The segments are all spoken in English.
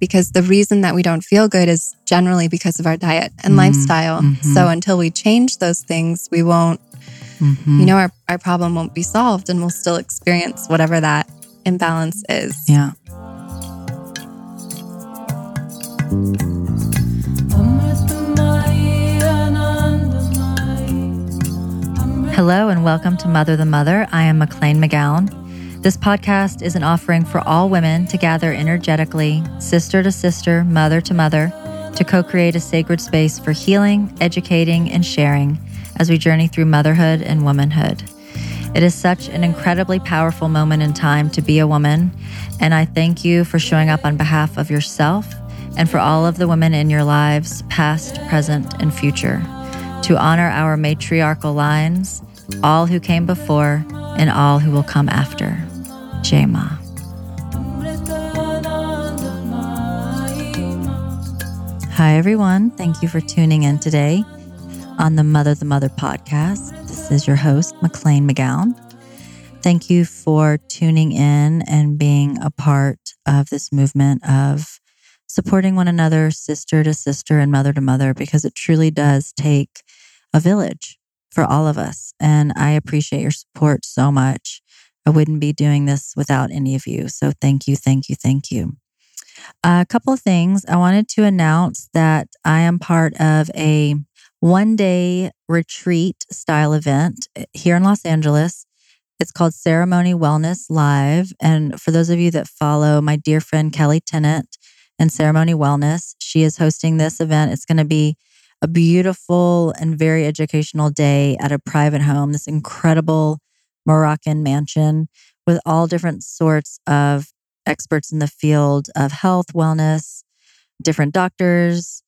because the reason that we don't feel good is generally because of our diet and Mm, lifestyle. mhm. So until we change those things, we won't, Mhm. you know, our, our problem won't be solved and we'll still experience whatever that imbalance is. yeah. Hello and welcome to Mother the Mother. I am McLean McGowan. This podcast is an offering for all women to gather energetically, sister to sister, mother to mother, to co create a sacred space for healing, educating, and sharing as we journey through motherhood and womanhood. It is such an incredibly powerful moment in time to be a woman, and I thank you for showing up on behalf of yourself and for all of the women in your lives, past, present, and future, to honor our matriarchal lines, all who came before and all who will come after. Jai Ma. Hi, everyone. Thank you for tuning in today on the Mother the Mother podcast. This is your host, McLean McGowan. Thank you for tuning in and being a part of this movement of supporting one another, sister to sister and mother to mother, because it truly does take a village for all of us. And I appreciate your support so much. I wouldn't be doing this without any of you. So thank you, thank you, thank you. a couple of things. I wanted to announce that I am part of a one day retreat style event eh, here in Los Angeles. It's called Ceremony Wellness Live. And for those of you that follow my dear friend Kelly Tennant and Ceremony Wellness, she is hosting this event. It's going to be a beautiful and very educational day at a private home, this incredible Moroccan mansion with all different sorts of experts in the field of health, wellness, different doctors.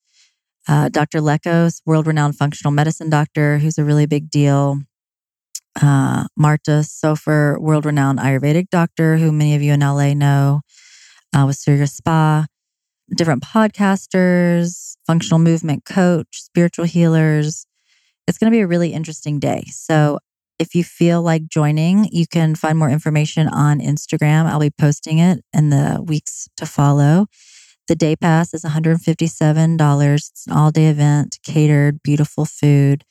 Uh, Dr. Lekos, world renowned functional medicine doctor, who's a really big deal. Uh, Martha Soffer, world renowned Ayurvedic doctor, who many of you in LA know, uh, with Surya Spa different podcasters, functional movement coach, spiritual healers. It's going to be a really interesting day. So, if you feel like joining, you can find more information on Instagram. I'll be posting it in the weeks to follow. The day pass is $157. It's an all day event, catered, beautiful food.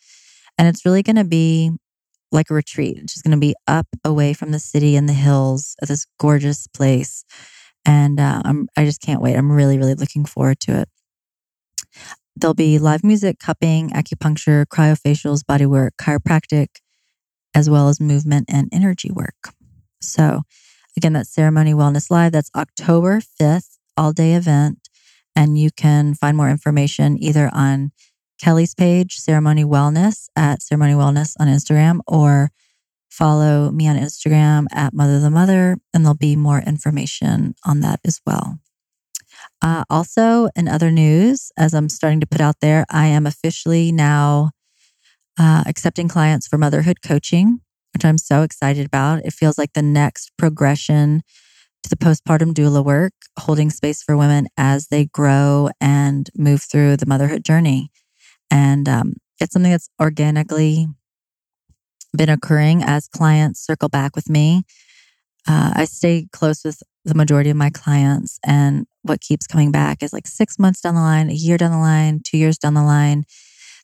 And it's really going to be like a retreat. It's just going to be up away from the city and the hills at this gorgeous place and uh, I just can't wait. I'm really really looking forward to it. There'll be live music, cupping, acupuncture, cryofacials, bodywork, chiropractic, as well as movement and energy work. So, again, that's Ceremony Wellness Live. That's October 5th, all day event. And you can find more information either on Kelly's page, Ceremony Wellness at Ceremony Wellness on Instagram, or follow me on Instagram at Mother the Mother, and there'll be more information on that as well. Uh, also, in other news, as I'm starting to put out there, I am officially now uh, accepting clients for motherhood coaching, which I'm so excited about. It feels like the next progression to the postpartum doula work, holding space for women as they grow and move through the motherhood journey. And um, it's something that's organically been occurring as clients circle back with me. Uh, I stay close with the majority of my clients, and what keeps coming back is like six months down the line, a year down the line, two years down the line.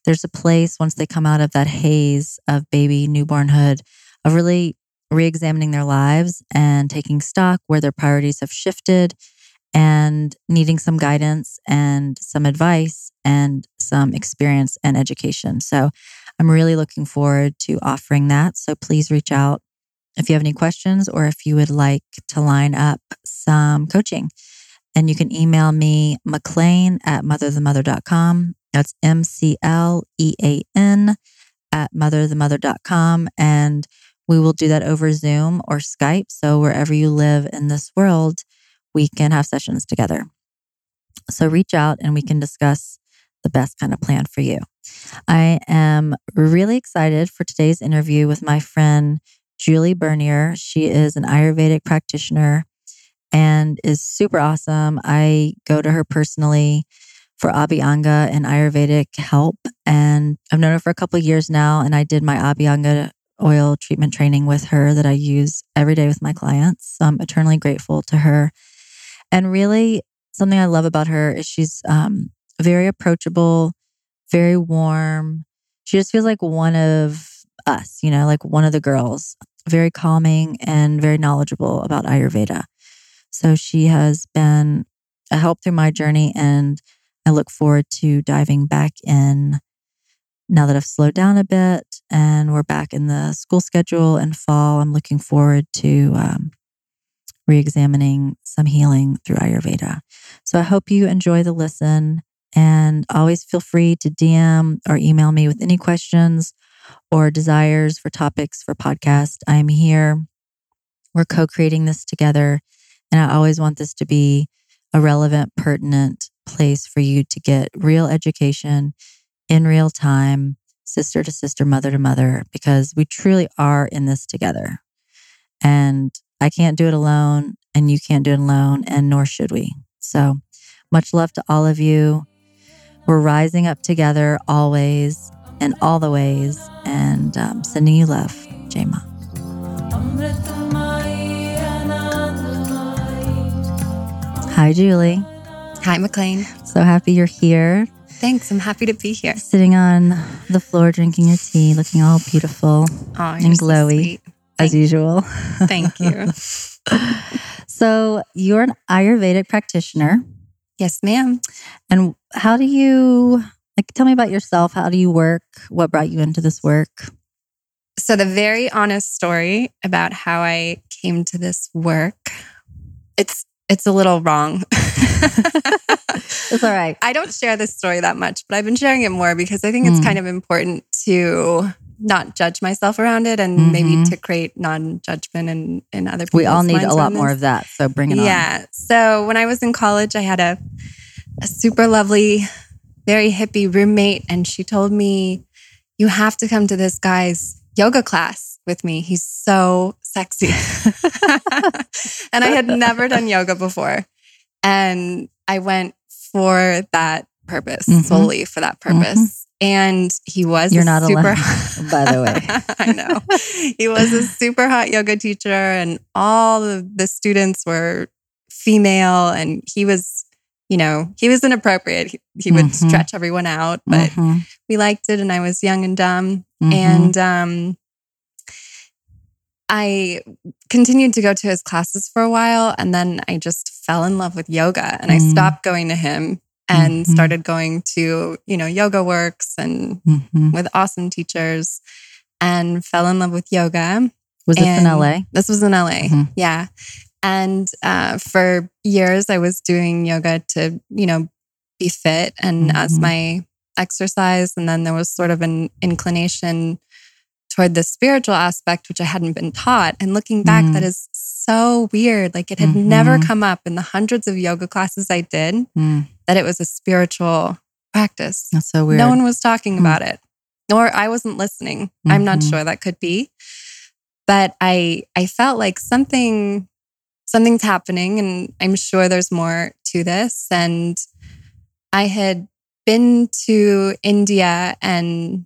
There's a place once they come out of that haze of baby newbornhood of really re examining their lives and taking stock where their priorities have shifted and needing some guidance and some advice and some experience and education. So I'm really looking forward to offering that. So please reach out if you have any questions or if you would like to line up some coaching. And you can email me, McLean at motherthemother.com. That's M C L E A N at motherthemother.com. And we will do that over Zoom or Skype. So wherever you live in this world, we can have sessions together. So reach out and we can discuss the best kind of plan for you. I am really excited for today's interview with my friend Julie Bernier. She is an Ayurvedic practitioner and is super awesome. I go to her personally for Abhyanga and Ayurvedic help. And I've known her for a couple of years now. And I did my Abhyanga oil treatment training with her that I use every day with my clients. So I'm eternally grateful to her. And really, something I love about her is she's um, very approachable, very warm. She just feels like one of us, you know, like one of the girls, very calming and very knowledgeable about Ayurveda. So she has been a help through my journey, and I look forward to diving back in now that I've slowed down a bit and we're back in the school schedule in fall. I'm looking forward to um, re examining some healing through Ayurveda. So I hope you enjoy the listen and always feel free to DM or email me with any questions or desires for topics for podcast. I am here. We're co creating this together. And I always want this to be a relevant, pertinent place for you to get real education in real time, sister to sister, mother to mother, because we truly are in this together. And I can't do it alone, and you can't do it alone, and nor should we. So much love to all of you. We're rising up together always in all the ways, and um, sending you love, Jai Ma. Hi, Julie. Hi, McLean. So happy you're here. Thanks. I'm happy to be here. Sitting on the floor, drinking your tea, looking all beautiful Oh, and glowy So as usual. Thank you. So, you're an Ayurvedic practitioner. yes, ma'am. And how do you, like, tell me about yourself? How do you work? What brought you into this work? So, the very honest story about how I came to this work, it's it's a little wrong. It's all right. I don't share this story that much, but I've been sharing it more because I think it's Mm. kind of important to not judge myself around it and maybe Mhm. to create non-judgment in, in other people. We all need a lot more of that. So, bring it on. Yeah. So when I was in college, I had a, a super lovely, very hippie roommate, and she told me, You have to come to this guy's yoga class with me. He's so sexy. and I had never done yoga before. And I went for that purpose, Mhm. solely for that purpose. And he was You're a not super alone, by the way. I know. He was a super hot yoga teacher, and all of the students were female, and he was, you know, he was inappropriate. He, he would Mhm. stretch everyone out, but Mhm, we liked it, and I was young and dumb. mhm. And um, I continued to go to his classes for a while, and then I just fell in love with yoga, and I Mm. stopped going to him and Mhm. started going to, you know, YogaWorks and Mhm. with awesome teachers and fell in love with yoga. Was this in LA? This was in LA. Mhm. Yeah. And uh, for years, I was doing yoga to, you know, be fit and as Mhm. my exercise. And then there was sort of an inclination toward the spiritual aspect, which I hadn't been taught. And looking back, Mm. that is so weird. Like it had never Mhm. come up in the hundreds of yoga classes I did Mm, that it was a spiritual practice. that's so weird. No one was talking Hmm. about it, nor I wasn't listening. I'm not Mhm. sure that could be, but I I felt like something something's happening, and I'm sure there's more to this. And I had been to India and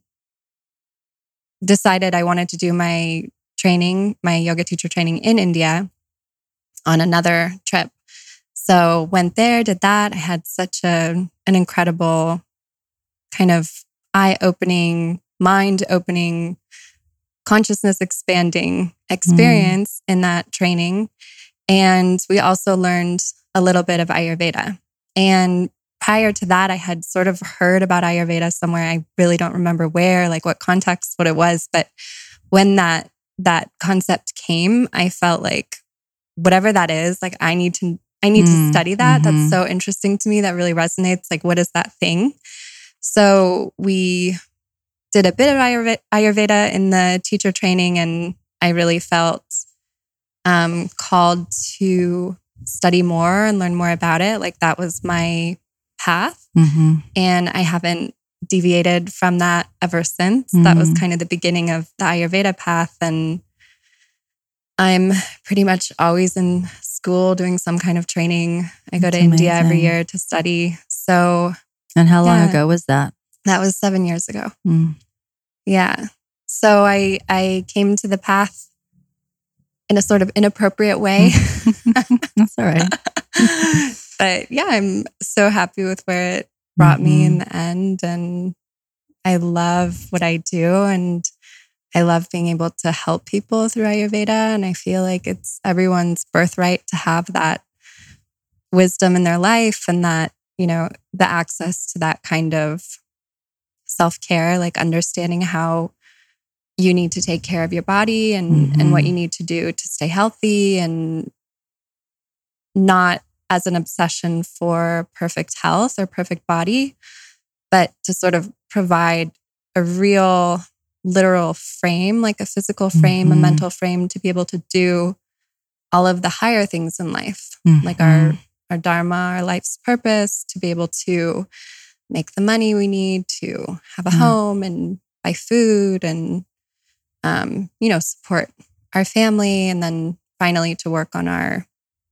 decided I wanted to do my training, my yoga teacher training in India on another trip. So went there, did that. I had such a an incredible kind of eye-opening, mind-opening, consciousness expanding experience mm. in that training. And we also learned a little bit of Ayurveda. And prior to that, I had sort of heard about Ayurveda somewhere. I really don't remember where, like what context, what it was. But when that that concept came, I felt like whatever that is, like I need to I need to Mm, study that. mhm. That's so interesting to me. That really resonates. Like, what is that thing? So we did a bit of Ayurveda in the teacher training, and I really felt um, called to study more and learn more about it. Like that was my path, Mhm. and I haven't deviated from that ever since. That was Mhm. kind of the beginning of the Ayurveda path, and I'm pretty much always in school doing some kind of training. I go That's to India every year to study. So And how long Yeah. ago was that? that was seven years ago. Mm. Yeah. So I I came to the path in a sort of inappropriate way. That's all right. but yeah, I'm so happy with where it brought me in Mhm. the end. And I love what I do. And I love being able to help people through Ayurveda. And I feel like it's everyone's birthright to have that wisdom in their life and that, you know, the access to that kind of self care, like understanding how you need to take care of your body and, and what Mhm. you need to do to stay healthy and not as an obsession for perfect health or perfect body, but to sort of provide a real, literal frame, like a physical frame, a Mhm. mental frame to be able to do all of the higher things in life, like our our dharma, our life's purpose, to be able to make the money we need to have a Yeah. home and buy food and um, you know support our family, and then finally to work on our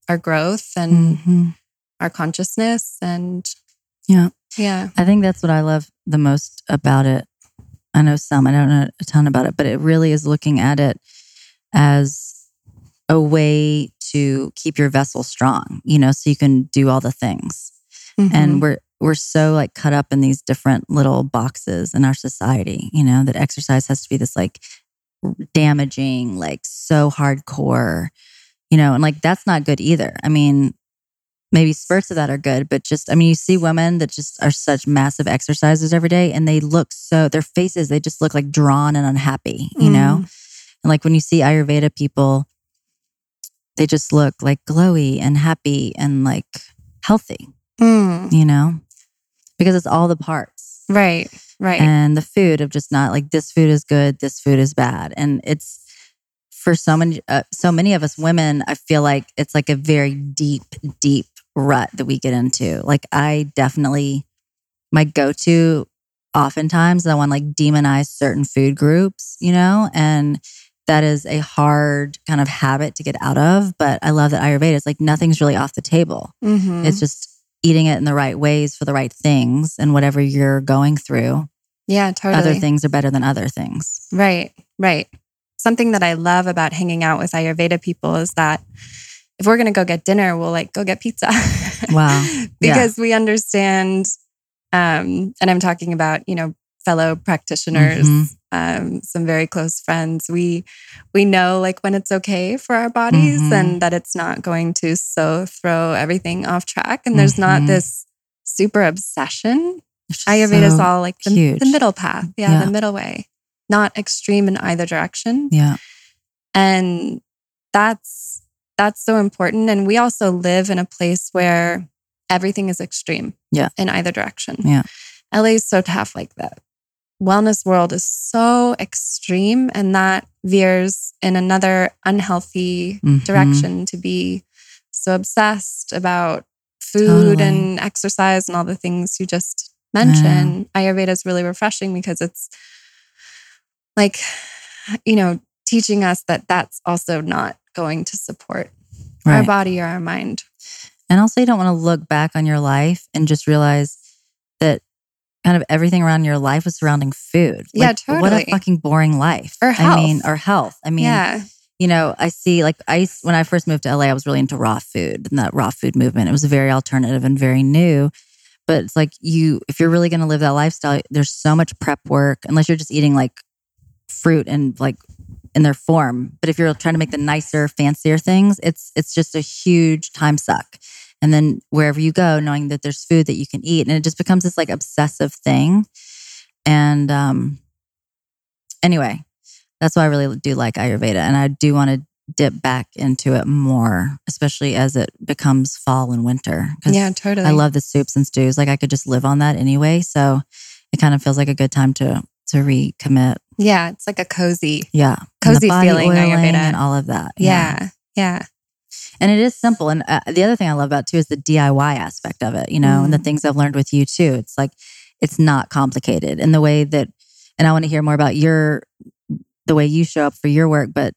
our growth and Mhm. our consciousness and Yeah. yeah I think that's what I love the most about it. I know some, I don't know a ton about it, but it really is looking at it as a way to keep your vessel strong, you know, so you can do all the things. Mhm. And we're we're so like cut up in these different little boxes in our society, you know, that exercise has to be this like damaging, like so hardcore, you know, and like that's not good either. I mean, maybe spurts of that are good, but just I mean, you see women that just are such massive exercises every day and they look so their faces, they just look like drawn and unhappy, you know? And like when you see Ayurveda people, they just look like glowy and happy and like healthy, Mm. you know? Because it's all the parts. right right And the food of just not like this food is good, this food is bad. And it's for so many, uh, so many of us women, I feel like it's like a very deep, deep rut that we get into. Like I definitely, my go-to oftentimes I want to like demonize certain food groups, you know, and that is a hard kind of habit to get out of. But I love that Ayurveda is like nothing's really off the table. Mhm. It's just eating it in the right ways for the right things and whatever you're going through. yeah totally Other things are better than other things. Right, right. Something that I love about hanging out with Ayurveda people is that if we're going to go get dinner, we'll like go get pizza. Wow. because we understand, um, and I'm talking about, you know, fellow practitioners, Mhm. um, some very close friends. We we know like when it's okay for our bodies Mhm. and that it's not going to so throw everything off track. And there's not Mhm. this super obsession Ayurveda is so- all like the, the middle path. Yeah, Yeah. the middle way, not extreme in either direction. Yeah. And that's that's so important. And we also live in a place where everything is extreme. Yeah. In either direction. Yeah. LA is so tough like that. Wellness world is so extreme and that veers in another unhealthy Mhm. direction to be so obsessed about food Totally. and exercise and all the things you just mentioned. Ayurveda is really refreshing because it's like, you know, teaching us that that's also not going to support our body or our mind. And also, you don't want to look back on your life and just realize that kind of everything around your life was surrounding food. Yeah, Like, What a fucking boring life. Or I mean, health. or health. I mean, yeah. you know, I see like I when I first moved to LA, I was really into raw food and that raw food movement. It was very alternative and very new. But it's like you, if you're really going to live that lifestyle, there's so much prep work. Unless you're just eating like fruit and like in their form. But if you're trying to make the nicer, fancier things, it's it's just a huge time suck. And then wherever you go, knowing that there's food that you can eat, and it just becomes this like obsessive thing. And um, anyway, that's why I really do like Ayurveda, and I do want to dip back into it more, especially as it becomes fall and winter. Yeah, totally. I love the soups and stews. Like I could just live on that anyway. So it kind of feels like a good time to to recommit. Yeah, it's like a cozy. Yeah, Cozy feeling, Ayurveda. and all of that. Yeah. Yeah. and it is simple. And uh, the other thing I love about it, too is the DIY aspect of it. You know, and the Mm. things I've learned with you too. It's like it's not complicated in the way that. And I want to hear more about your the way you show up for your work, but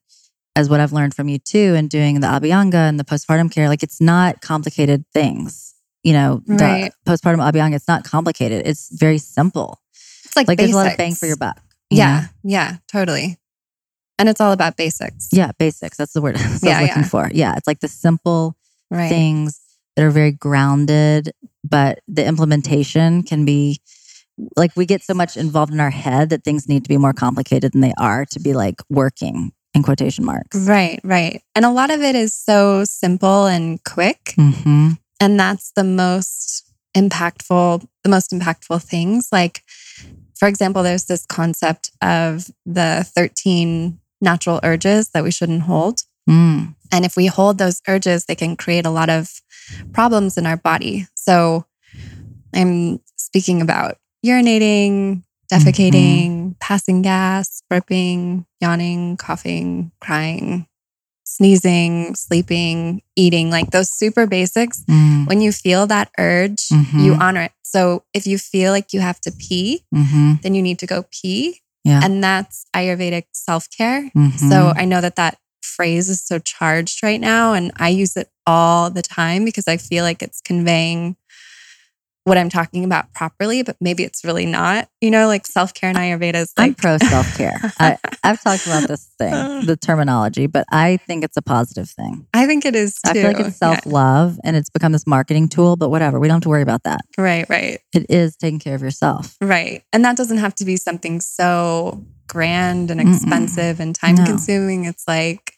as what I've learned from you too, and doing the Abhyanga and the postpartum care, like it's not complicated things. You know, the postpartum Abhyanga, it's not complicated. It's very simple. It's like, Like there's a lot of bang for your buck. Yeah. know? Yeah. Totally. And it's all about basics. Yeah, basics. That's the word I was Yeah, looking yeah. for. Yeah, it's like the simple Right. things that are very grounded, but the implementation can be like we get so much involved in our head that things need to be more complicated than they are to be like working in quotation marks. Right, right. And a lot of it is so simple and quick. Mm-hmm. And that's the most impactful, the most impactful things. Like, for example, there's this concept of the 13 natural urges that we shouldn't hold. Mm. And if we hold those urges, they can create a lot of problems in our body. So I'm speaking about urinating, defecating, passing gas, burping, yawning, coughing, crying, sneezing, sleeping, eating, like those super basics. Mm. When you feel that urge, Mhm. you honor it. So if you feel like you have to pee, Mm-hmm. then you need to go pee. Yeah. And that's Ayurvedic self care. Mhm. So I know that that phrase is so charged right now, and I use it all the time because I feel like it's conveying what I'm talking about properly, but maybe it's really not. You know, like self care and Ayurveda is I'm like, pro self care. I've talked about this thing, uh. the terminology, but I think it's a positive thing. I think it is too. I feel like it's self love and it's become this marketing tool, but whatever. We don't have to worry about that. Right, right, It is taking care of yourself. right. And that doesn't have to be something so grand and Mm-mm. expensive and time No. consuming. It's like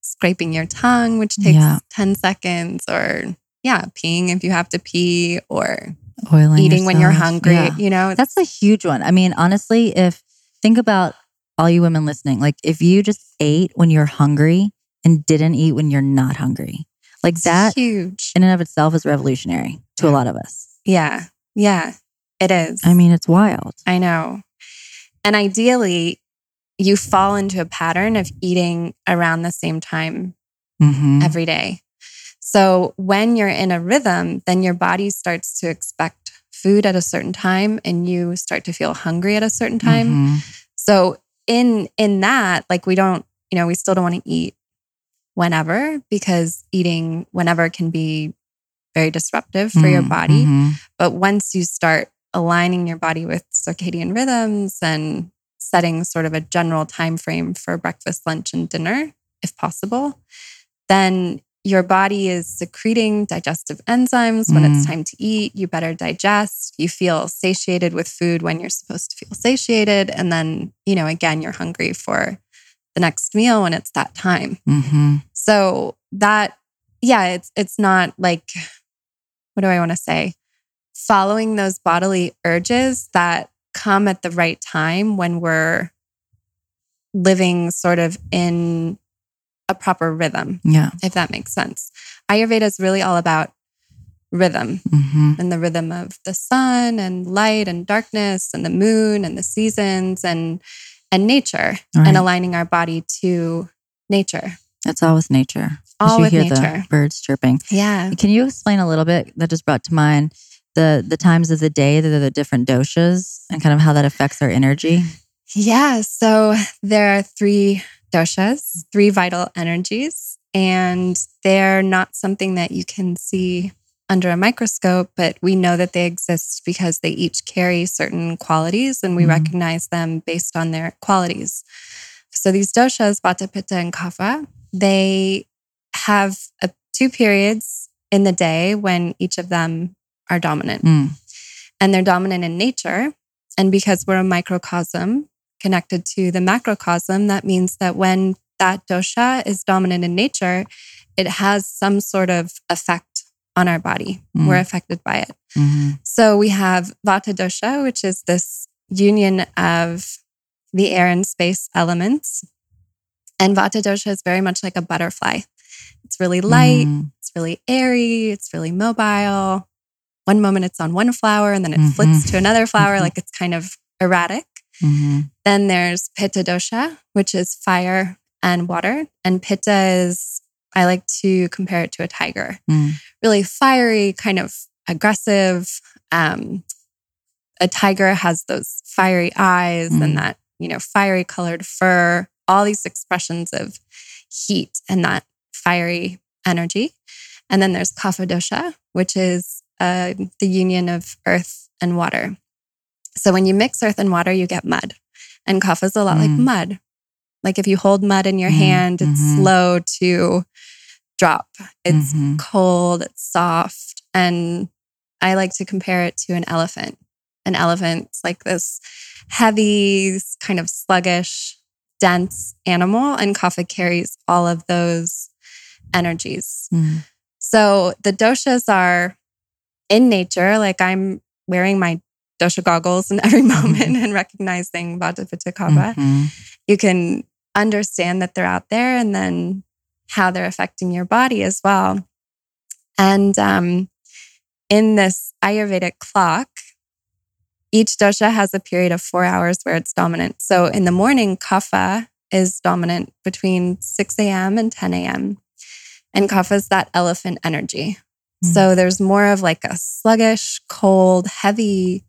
scraping your tongue, which takes Yeah. 10 seconds, or yeah, peeing if you have to pee, or Oiling eating when you're hungry. Yeah. You know, That's a huge one. I mean, honestly, if think about all you women listening, like if you just ate when you're hungry and didn't eat when you're not hungry, like it's that huge. in and of itself is revolutionary to a lot of us. Yeah. Yeah. It is. I mean, it's wild. I know. And ideally, you fall into a pattern of eating around the same time Mm-hmm. every day. So when you're in a rhythm, then your body starts to expect food at a certain time and you start to feel hungry at a certain time. Mhm. So in in that, like we don't, you know, we still don't want to eat whenever because eating whenever can be very disruptive for your Mhm. body. Mhm. But once you start aligning your body with circadian rhythms and setting sort of a general time frame for breakfast, lunch, and dinner, if possible, then your body is secreting digestive enzymes when it's Mm. time to eat. You better digest. You feel satiated with food when you're supposed to feel satiated. And then, you know, again, you're hungry for the next meal when it's that time. Mhm. So that, yeah, it's it's not like what do I want to say? Following those bodily urges that come at the right time when we're living sort of in a proper rhythm, Yeah. if that makes sense. Ayurveda is really all about rhythm hmm and the rhythm of the sun and light and darkness and the moon and the seasons and and nature Right. and aligning our body to nature. It's all with nature. All you with hear nature. the birds chirping. Yeah. Can you explain a little bit? That just brought to mind the the times of the day that are the different doshas and kind of how that affects our energy. Yeah. So there are three doshas, three vital energies, and they're not something that you can see under a microscope, but we know that they exist because they each carry certain qualities and we Mhm. recognize them based on their qualities. So these doshas, Vata, Pitta, and Kapha, they have a, two periods in the day when each of them are dominant Mm. and they're dominant in nature. And because we're a microcosm connected to the macrocosm, that means that when that dosha is dominant in nature, it has some sort of effect on our body. Mm. We're affected by it. Mhm. So we have Vata dosha, which is this union of the air and space elements. And Vata dosha is very much like a butterfly. It's really light, Mm. it's really airy, it's really mobile. One moment it's on one flower and then it Mhm. flips to another flower, like it's kind of erratic. Mhm. Then there's Pitta dosha, which is fire and water. And Pitta is, I like to compare it to a tiger, Mm. really fiery, kind of aggressive. Um, a tiger has those fiery eyes Mm. and that, you know, fiery colored fur, all these expressions of heat and that fiery energy. And then there's Kapha dosha, which is uh, the union of earth and water. So when you mix earth and water, you get mud. And kapha is a lot like Mm. mud. Like if you hold mud in your Mm, hand, it's mhm. slow to drop. It's Mhm. cold, it's soft. And I like to compare it to an elephant. An elephant's like this heavy, kind of sluggish, dense animal, and kapha carries all of those energies. Mm. So the doshas are in nature, like I'm wearing my dosha goggles in every moment and recognizing Vata Pitta Kapha. Mhm. You can understand that they're out there and then how they're affecting your body as well. And um, in this Ayurvedic clock, each dosha has a period of four hours where it's dominant. So in the morning, kapha is dominant between 6 a.m. and 10 a.m. And kapha is that elephant energy. Mm. So there's more of like a sluggish, cold, heavy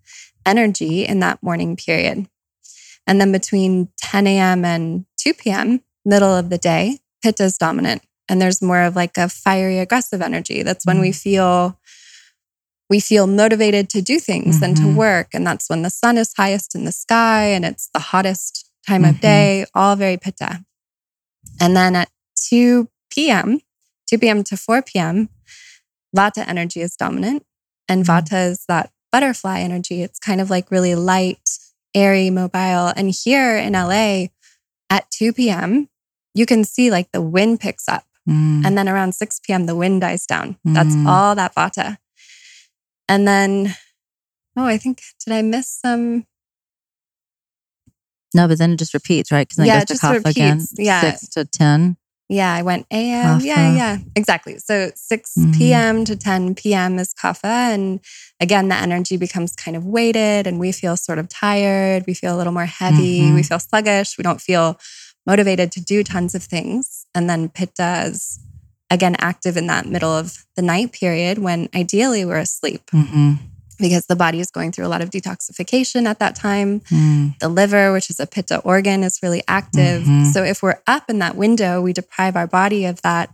energy in that morning period. And then between 10 a.m. and 2 p.m., middle of the day, pitta is dominant. And there's more of like a fiery, aggressive energy. That's when we feel we feel motivated to do things and to Mhm. work. And that's when the sun is highest in the sky and it's the hottest time of Mhm. day, all very pitta. And then at 2 p.m., 2 p.m. to 4 p.m., Vata energy is dominant. And Mhm. Vata is that butterfly energy. It's kind of like really light, airy, mobile. And here in LA at 2 p.m., you can see like the wind picks up. Mm. And then around 6 p.m., the wind dies down. That's Mm. all that Vata. And then, oh, I think, did I miss some? no, but then it just repeats, right? Because then Yeah, it goes to just kapha again. Yeah. Six to 10. Yeah, I went AM. Yeah, yeah, exactly. So 6 Mhm. p.m. to 10 p.m. is kapha. And again, the energy becomes kind of weighted and we feel sort of tired. We feel a little more heavy. Mhm. We feel sluggish. We don't feel motivated to do tons of things. And then pitta is again active in that middle of the night period when ideally we're asleep hmm because the body is going through a lot of detoxification at that time Mm. the liver, which is a pitta organ, is really active. Mhm. So if we're up in that window, we deprive our body of that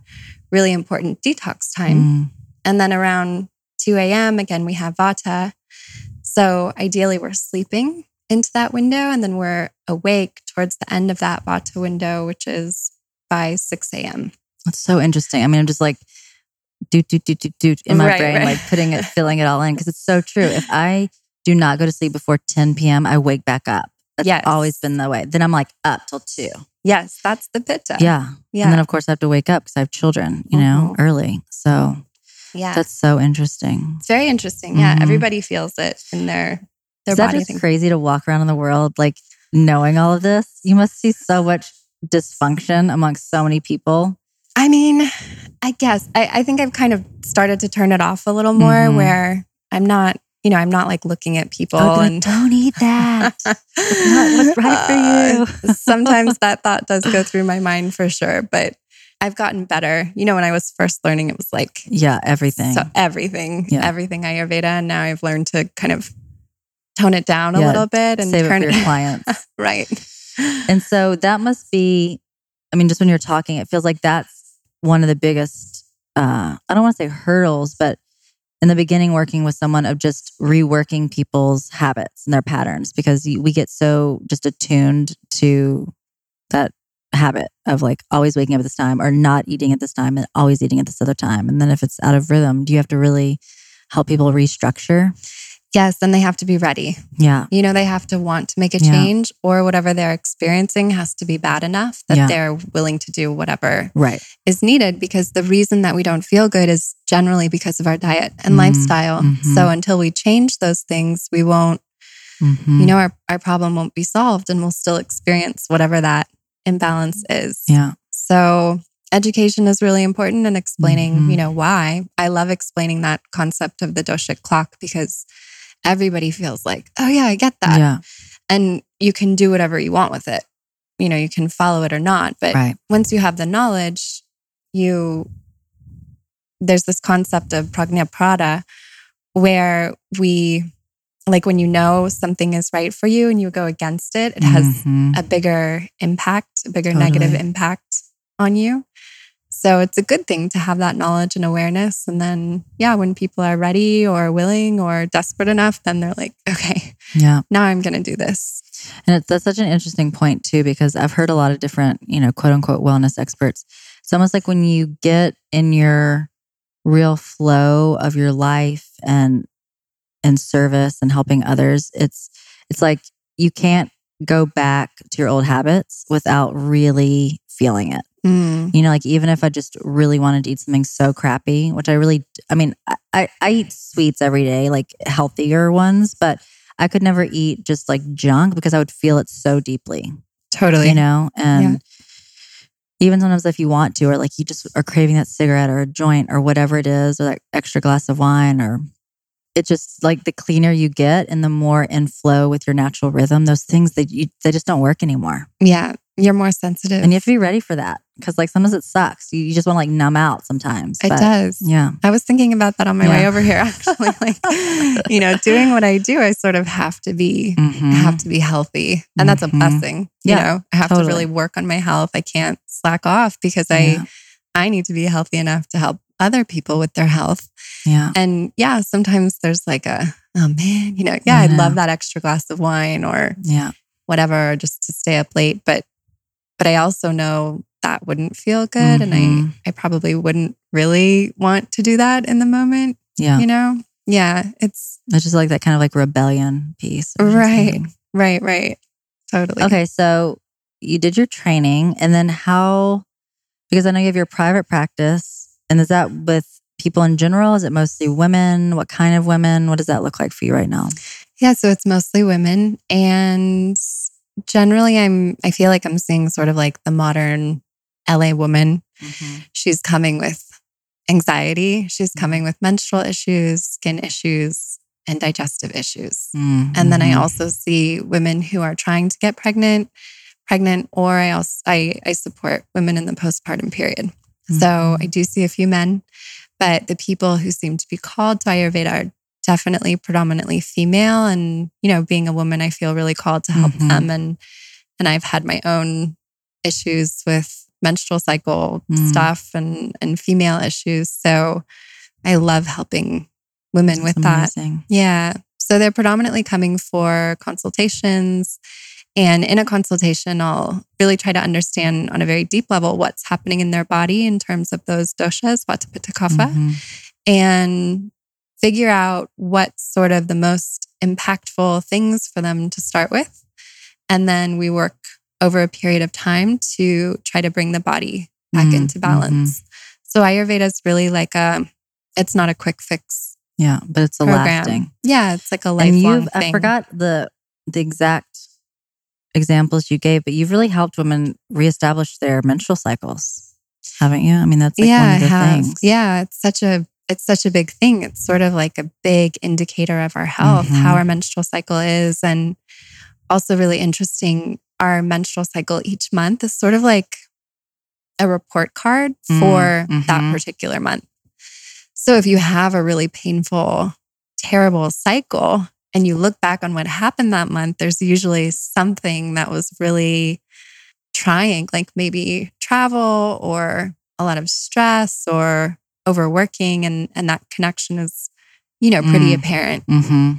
really important detox time. Mm. And then around 2 a.m., again, we have vata. So ideally, we're sleeping into that window and then we're awake towards the end of that vata window, which is by 6 a.m. That's so interesting. I mean, I'm just like doot, doot, doot, doot, doot in my Right, brain, right. like putting it, filling it all in because it's so true. If I do not go to sleep before 10 p.m., I wake back up. That's Yes. always been the way. Then I'm like up till two. Yes, that's the pitta. Yeah. Yeah. And then, of course, I have to wake up because I have children, you know, Mhm. early. So yeah. that's so interesting. it's very interesting. Yeah. Mhm. Everybody feels it in their, their Is that body. I just crazy to walk around in the world like knowing all of this? You must see so much dysfunction amongst so many people. I mean, I guess I, I think I've kind of started to turn it off a little more Mhm. where I'm not, you know, I'm not like looking at people Oh, and don't eat that. It's not right for you. sometimes that thought does go through my mind for sure, but I've gotten better. You know, when I was first learning, it was like yeah, everything. so everything, Yeah. everything Ayurveda. And now I've learned to kind of tone it down a Yeah, little bit and Save it turn for your clients. right. and so that must be, I mean, just when you're talking, it feels like that's one of the biggest, uh, I don't want to say hurdles, but in the beginning, working with someone of just reworking people's habits and their patterns because we get so just attuned to that habit of like always waking up at this time or not eating at this time and always eating at this other time. And then if it's out of rhythm, do you have to really help people restructure? Yes. And they have to be ready. Yeah. You know, they have to want to make a Yeah. change, or whatever they're experiencing has to be bad enough that Yeah. they're willing to do whatever Right. is needed. Because the reason that we don't feel good is generally because of our diet and Mm, lifestyle. mhm. So until we change those things, we won't, Mhm. you know, our, our problem won't be solved and we'll still experience whatever that imbalance is. yeah. So education is really important and explaining, Mhm. you know, why. I love explaining that concept of the doshic clock because everybody feels like, oh yeah, I get that. Yeah. And you can do whatever you want with it. You know, you can follow it or not. But Right. once you have the knowledge, you there's this concept of prajnaparadha where we like when you know something is right for you and you go against it, it has Mhm. a bigger impact, a bigger Totally. negative impact on you. So it's a good thing to have that knowledge and awareness. And then, yeah, when people are ready or willing or desperate enough, then they're like, okay, yeah. now I'm going to do this. And it's, that's such an interesting point too, because I've heard a lot of different, you know, quote unquote wellness experts It's almost like when you get in your real flow of your life and and service and helping others, it's it's like you can't go back to your old habits without really feeling it. Mm. You know, like even if I just really wanted to eat something so crappy, which I really, I mean, I- I, I eat sweets every day, like healthier ones, but I could never eat just like junk because I would feel it so deeply, Totally. you know? And even sometimes if you want to, or like you just are craving that cigarette or a joint or whatever it is, or that extra glass of wine, or it's just like the cleaner you get and the more in flow with your natural rhythm, those things that you, they just don't work anymore. Yeah. You're more sensitive. And you have to be ready for that because like sometimes it sucks. You, you just want to like numb out sometimes. it but- does. Yeah. I was thinking about that on my Yeah. way over here, actually. like, you know, doing what I do, I sort of have to be Mhm. have to be healthy. And that's a Mhm. blessing. You Yeah, know, I have totally. to really work on my health. I can't slack off because I Yeah. I need to be healthy enough to help other people with their health. Yeah. And yeah, sometimes there's like a, oh man, you know, yeah, I I'd love that extra glass of wine or Yeah. whatever just to stay up late. But but I also know that wouldn't feel good. And Mhm. I I probably wouldn't really want to do that in the moment, Yeah. you know? Yeah. It's It's just like that kind of like rebellion piece. right. Right, right. Totally. Okay. So you did your training and then how, because I know you have your private practice and is that with people in general? Is it mostly women? What kind of women? What does that look like for you right now? Yeah, so it's mostly women and generally I'm I feel like I'm seeing sort of like the modern LA woman. She's coming with anxiety, she's coming with menstrual issues, skin issues, and digestive issues. And then I Mhm. also see women who are trying to get pregnant, pregnant, or I also I, I support women in the postpartum period. So Mhm. I do see a few men, but the people who seem to be called to Ayurveda are definitely predominantly female. And you know, being a woman, I feel really called to help Mhm. them. And and I've had my own issues with menstrual cycle Mm. stuff and and female issues. So I love helping women with that. Yeah. So they're predominantly coming for consultations. And in a consultation, I'll really try to understand on a very deep level what's happening in their body in terms of those doshas, vata, pitta, kapha, Mhm. and figure out what's sort of the most impactful things for them to start with. And then we work over a period of time to try to bring the body back Mhm. into balance. So Ayurveda is really like a, it's not a quick fix Yeah. But it's a program. lasting. Yeah, it's like a and lifelong. I forgot the the exact examples you gave, but you've really helped women reestablish their menstrual cycles, haven't you? I mean, that's like yeah, one of the things. Yeah, it's such a it's such a big thing. It's sort of like a big indicator of our health, Mhm. how our menstrual cycle is, and also really interesting. Our menstrual cycle each month is sort of like a report card Mm, for that particular month. So if you have a really painful, terrible cycle and you look back on what happened that month, there's usually something that was really trying, like maybe travel or a lot of stress or overworking and and that connection is you know pretty Mm. apparent. hmm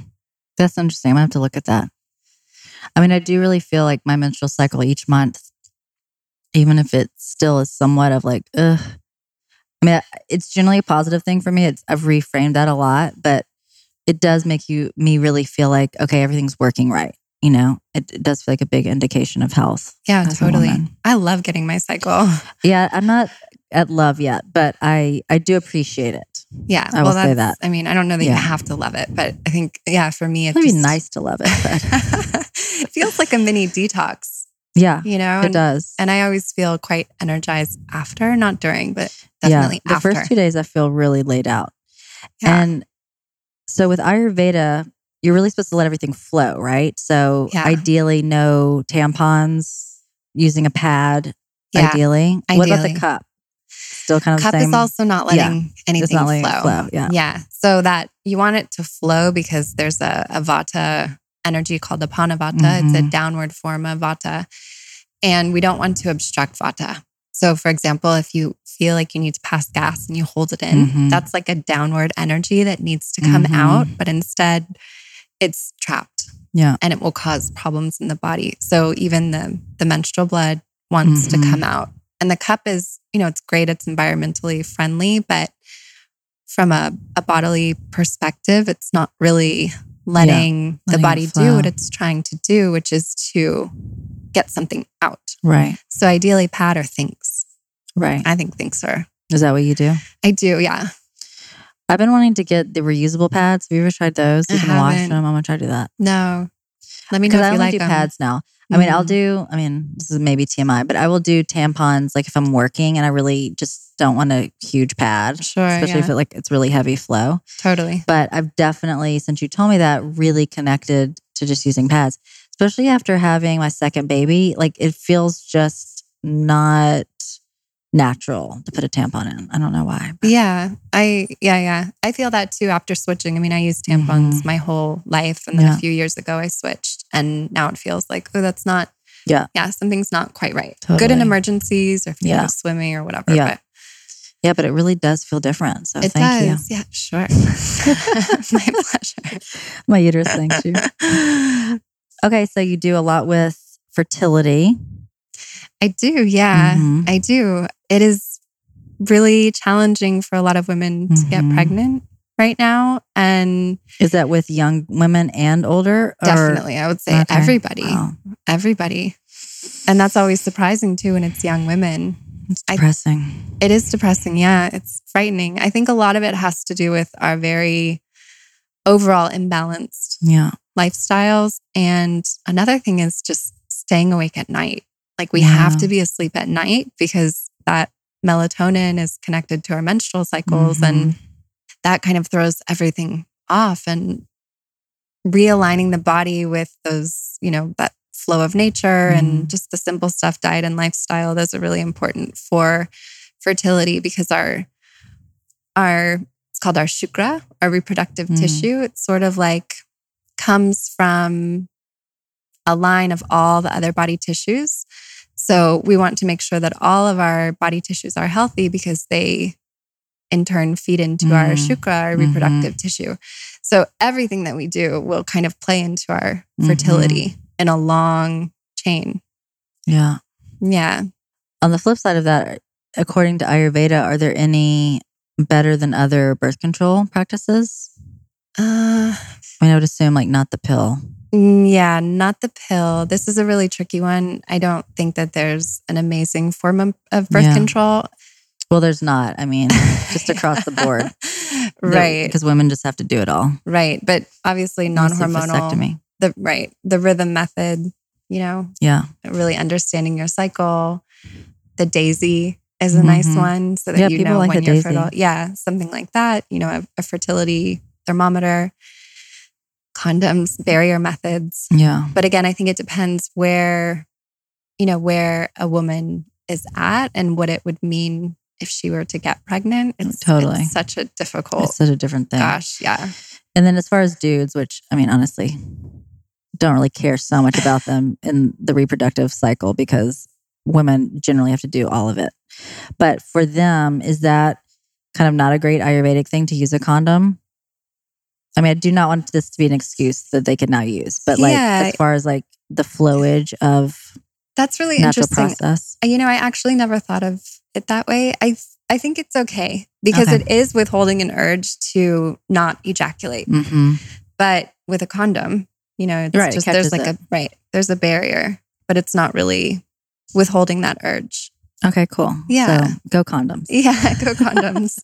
That's interesting. I'm gonna have to look at that. I mean, I do really feel like my menstrual cycle each month, even if it still is somewhat of like, ugh. I mean, it's generally a positive thing for me. It's I've reframed that a lot, but it does make you me really feel like okay, everything's working right. You know, it, it does feel like a big indication of health. Yeah, totally. I love getting my cycle. Yeah, I'm not at love yet, but I I do appreciate it. Yeah, I will say that's- I mean, I don't know that Yeah. you have to love it, but I think yeah, for me, it It'd be just- nice to love it, but it feels like a mini detox, yeah, you know. it And, does. and I always feel quite energized after, not during, but definitely yeah, the after. first two days I feel really laid out. Yeah. And so with Ayurveda, you're really supposed to let everything flow, right? So Yeah. ideally, no tampons, using a pad. Yeah. Ideally. What about the cup? Still kind of Cup is also not letting anything not letting flow. flow. Yeah. Yeah. So that you want it to flow because there's a, a vata energy called the apana vata. It's a Mhm. downward form of vata. And we don't want to obstruct vata. So, for example, if you feel like you need to pass gas and you hold it in, Mhm. that's like a downward energy that needs to come Mhm. out, but instead it's trapped Yeah. and it will cause problems in the body. So, even the, the menstrual blood wants to come out And the cup is, you know, it's great, it's environmentally friendly, but from a, a bodily perspective, it's not really letting, the letting it body do what it's trying to do, which is to get something out. Right. So ideally, pad or Thinx. Right. I think Thinx are. Is that what you do? I do, yeah. I've been wanting to get the reusable pads. Have you ever tried those? You I can wash haven't. them. I'm gonna try to do that. No. Let me know Because if I only like do them. pads now. I mean, I'll Mhm. do. I mean, this is maybe TMI, but I will do tampons like if I'm working and I really just don't want a huge pad, Sure, especially yeah. if it like it's really heavy flow. Totally. But I've definitely, since you told me that, really connected to just using pads, especially after having my second baby. Like it feels just not natural to put a tampon in. I don't know why. but- Yeah, I yeah yeah I feel that too after switching. I mean, I used tampons Mhm. my whole life, and then Yeah. a few years ago I switched, and now it feels like oh, that's not. Yeah. yeah, something's not quite right. Good in emergencies or if you Yeah. go swimming or whatever. Yeah. but Yeah, but it really does feel different. So it thank does. Yeah, sure. my pleasure. My uterus thanks you. Okay, so you do a lot with fertility. I do. Yeah, Mhm. I do. It is really challenging for a lot of women to get Mhm. pregnant right now, and Is that with young women and older? or- definitely, I would say Okay. everybody. Wow. everybody. And that's always surprising too when it's young women. It's I- depressing. It is depressing. Yeah, it's frightening. I think a lot of it has to do with our very overall imbalanced yeah. lifestyles. And another thing is just staying awake at night. Like we have to be asleep at night because that melatonin is connected to our menstrual cycles and Mm-hmm. that kind of throws everything off and realigning the body with those, you know, that flow of nature Mhm. and just the simple stuff, diet and lifestyle, those are really important for fertility because our our it's called our shukra, our reproductive Mm. tissue. It's sort of like comes from a line of all the other body tissues. So we want to make sure that all of our body tissues are healthy because they in turn feed into our Mm. shukra, our Mhm. reproductive tissue. So everything that we do will kind of play into our Mhm. fertility in a long chain. Yeah. Yeah. On the flip side of that, according to Ayurveda, are there any better than other birth control practices? Uh, I mean, I would assume like not the pill. Mm, Yeah, not the pill. This is a really tricky one. I don't think that there's an amazing form of, birth Yeah. control. Well, there's not. I mean, just across the board. right, Because women just have to do it all. right. But obviously, non hormonal. The right, the rhythm method. You know, Yeah. really understanding your cycle. The Daysy is a nice Mhm. one, so that Yeah, you people know like when you're Daysy. fertile. Yeah, something like that. You know, a, a fertility thermometer, condoms, barrier methods. Yeah. But again, I think it depends where, you know, where a woman is at and what it would mean if she were to get pregnant. It's Totally. it's such a difficult. It's such a different thing. Gosh, yeah, And then as far as dudes, which I mean, honestly, don't really care so much about them in the reproductive cycle because women generally have to do all of it. But for them, is that kind of not a great Ayurvedic thing to use a condom? I mean, I do not want this to be an excuse that they can now use, but like Yeah. as far as like the flowage of that's really interesting. process. You know, I actually never thought of it that way. I I think it's okay because Okay. it is withholding an urge to not ejaculate. hmm But with a condom, you know, it's Right, just there's like it. a right, there's a barrier, but it's not really withholding that urge. Okay, cool. Yeah. So go condoms. Yeah, go condoms.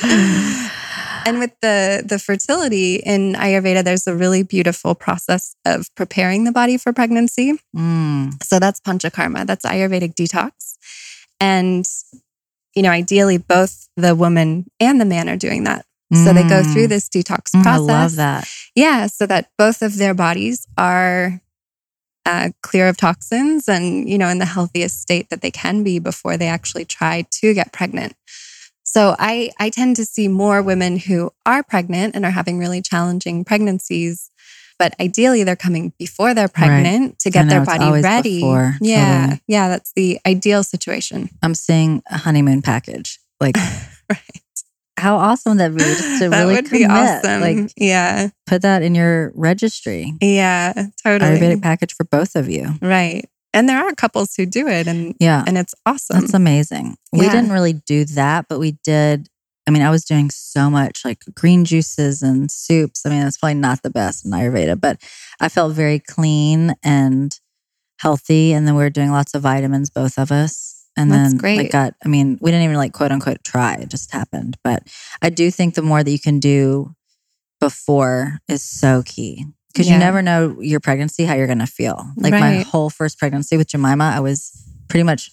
and with the the fertility in Ayurveda, there's a really beautiful process of preparing the body for pregnancy. Mm. So that's panchakarma. That's Ayurvedic detox. And you know, ideally both the woman and the man are doing that. So they go through Mm. this detox Mm, I process. love that. Yeah, so that both of their bodies are uh, clear of toxins and, you know, in the healthiest state that they can be before they actually try to get pregnant. So I, I tend to see more women who are pregnant and are having really challenging pregnancies, but ideally they're coming before they're pregnant to get know, their body ready. before, Yeah, totally. yeah, that's the ideal situation. I'm seeing a honeymoon package. Like, Right. how awesome that would be just to that really would be commit. awesome. Like, yeah, put that in your registry. yeah, totally. Ayurvedic package for both of you. Right. And there are couples who do it and Yeah. and it's awesome. That's amazing. We didn't really do that, but we did. I mean, I was doing so much like green juices and soups. I mean, it's probably not the best in Ayurveda, but I felt very clean and healthy. And then we were doing lots of vitamins, both of us. And That's then great. like got, I mean, we didn't even like quote unquote try. It just happened. But I do think the more that you can do before is so key. Because Yeah. you never know your pregnancy, how you're going to feel. Like my whole first pregnancy with Jemima, I was pretty much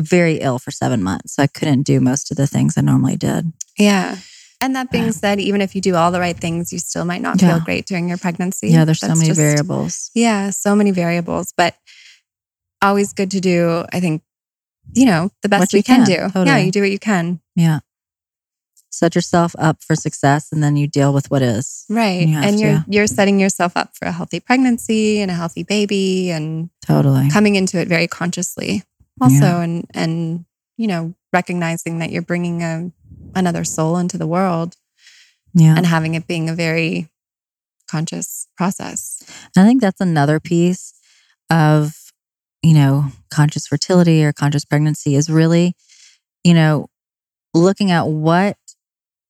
very ill for seven months. So I couldn't do most of the things I normally did. yeah. And that being said, even if you do all the right things, you still might not feel great during your pregnancy. Yeah, there's so many just- variables. Yeah, so many variables, but always good to do, I think, you know, the best What we can, can, do. Yeah, you do what you can. Yeah. Set yourself up for success and then you deal with what is. Right. You have and you're to. you're setting yourself up for a healthy pregnancy and a healthy baby and Totally. coming into it very consciously also Yeah. and and you know recognizing that you're bringing a, another soul into the world Yeah. and having it being a very conscious process I think that's another piece of, you know, conscious fertility or conscious pregnancy is really, you know, looking at what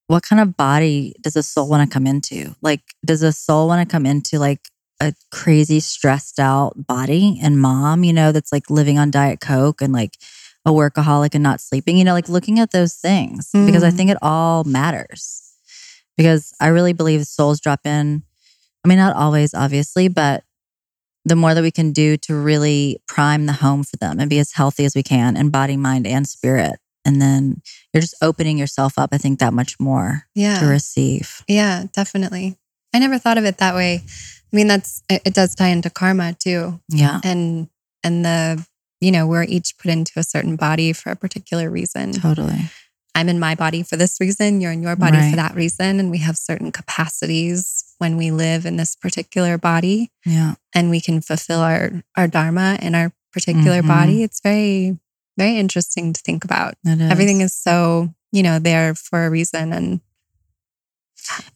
what kind of body does a soul want to come into? Like, does a soul want to come into like a crazy stressed out body and mom, you know, that's like living on Diet Coke and like a workaholic and not sleeping, you know, like looking at those things because I Mm. think it all matters. Because I really believe souls drop in. I mean, not always, obviously, but the more that we can do to really prime the home for them and be as healthy as we can in body, mind, and spirit. And then you're just opening yourself up, I think, that much more yeah to receive. yeah definitely i never thought of it that way i mean that's it, it does tie into karma too Yeah, and and the you know we're each put into a certain body for a particular reason totally. I'm in my body for this reason, you're in your body Right. for that reason. And we have certain capacities when we live in this particular body Yeah. and we can fulfill our, our dharma in our particular Mhm. body. It's very, very interesting to think about. Is. Everything is so, you know, there for a reason. And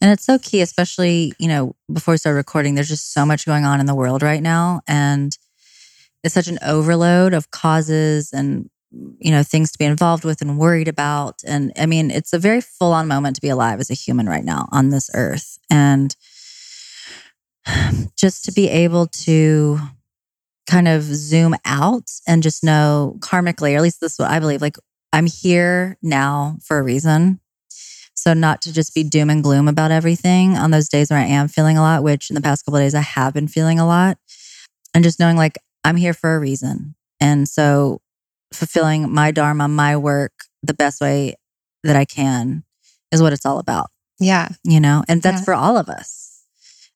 And it's so key, especially, you know, before we start recording, there's just so much going on in the world right now. And it's such an overload of causes and, you know, things to be involved with and worried about. And I mean, it's a very full on moment to be alive as a human right now on this earth. And just to be able to kind of zoom out and just know karmically, or at least this is what I believe, like I'm here now for a reason. So not to just be doom and gloom about everything on those days where I am feeling a lot, which in the past couple of days I have been feeling a lot. And just knowing like I'm here for a reason. And so fulfilling my dharma, my work the best way that I can is what it's all about, yeah, you know? And that's Yeah. for all of us.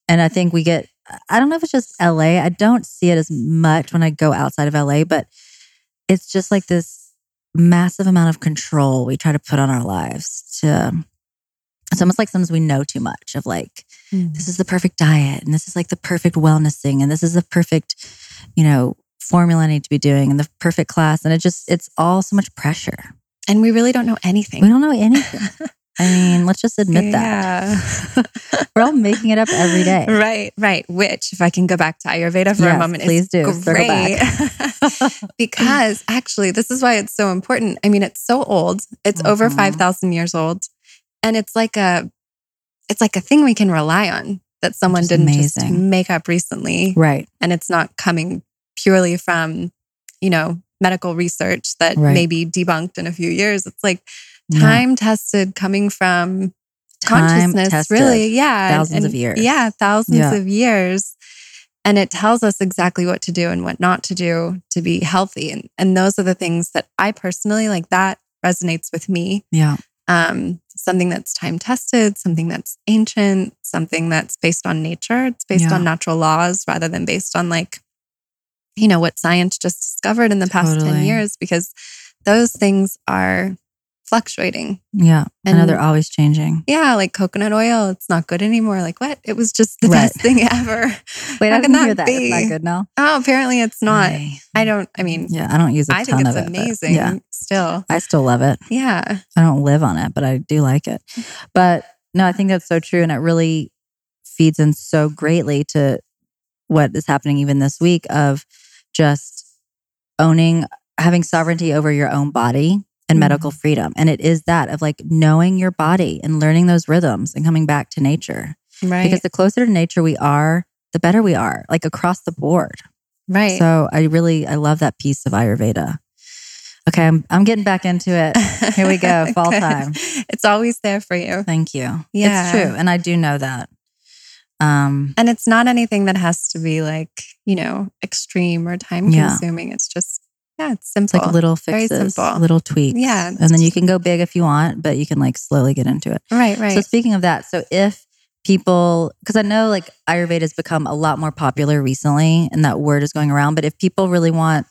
And I think we get I don't know if it's just LA. I don't see it as much when I go outside of LA, but it's just like this massive amount of control we try to put on our lives to it's almost like sometimes we know too much of like this mm. is the perfect diet and this is like the perfect wellness thing and this is the perfect you know formula i need to be doing and the perfect class and it just it's all so much pressure and we really don't know anything. we don't know anything i mean let's just admit that we're all making it up every day Right, right. Which, if I can go back to Ayurveda for a moment, please do. Great. because actually, this is why it's so important. I mean, it's so old. It's over Mhm. five thousand years old, and it's like a, it's like a thing we can rely on that someone is didn't just make up recently, right and it's not coming purely from, you know, medical research that Right. may be debunked in a few years. It's like Yeah. time tested, coming from time consciousness tested. really yeah Thousands of years. yeah thousands Yeah. of years and it tells us exactly what to do and what not to do to be healthy and and those are the things that i personally like that resonates with me yeah um something that's time tested something that's ancient something that's based on nature it's based Yeah. on natural laws rather than based on like you know what science just discovered in the past 10 years because those things are fluctuating yeah i know And- they're always changing yeah, like coconut oil, it's not good anymore. Like what? It was just the Right. best thing ever. wait How i can didn't hear that that it's not good now Oh, apparently it's not. I, I don't. I mean, yeah i don't use a I think it's of it amazing. yeah Still, i still love it yeah, I don't live on it, but I do like it. But no, I think that's so true. And it really feeds in so greatly to what is happening even this week of just owning, having sovereignty over your own body and Mhm. medical freedom. And it is that of like knowing your body and learning those rhythms and coming back to nature. Right. Because the closer to nature we are, the better we are, like across the board. right. So I really I love that piece of Ayurveda. Okay, I'm I'm getting back into it. Here we go, fall time. It's always there for you. Thank you. Yeah. It's true. And I do know that. Um And it's not anything that has to be like, you know, extreme or time Yeah. consuming. It's just, yeah, it's it's simple. like little Very fixes, simple. little tweaks. Yeah. And then you can go big if you want, but you can like slowly get into it. right, right. So speaking of that, so if people because I know like Ayurveda has become a lot more popular recently and that word is going around, but if people really want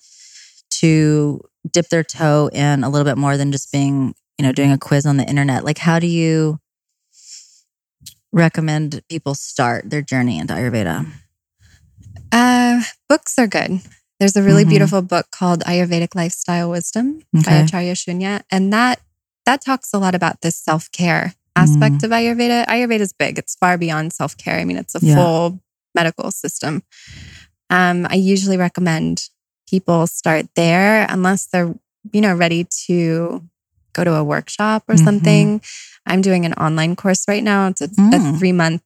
to dip their toe in a little bit more than just being, you know, doing a quiz on the internet, like how do you recommend people start their journey into Ayurveda? uh, books are good. There's a really Mhm. beautiful book called Ayurvedic Lifestyle Wisdom by Okay. Acharya Shunya. And that that talks a lot about this self-care aspect Mm-hmm. of Ayurveda. Ayurveda is big. It's far beyond self-care. I mean, it's a Yeah. full medical system. Um, I usually recommend people start there unless they're, you know, ready to go to a workshop or Mhm. something. I'm doing an online course right now. It's a, a Mm. three month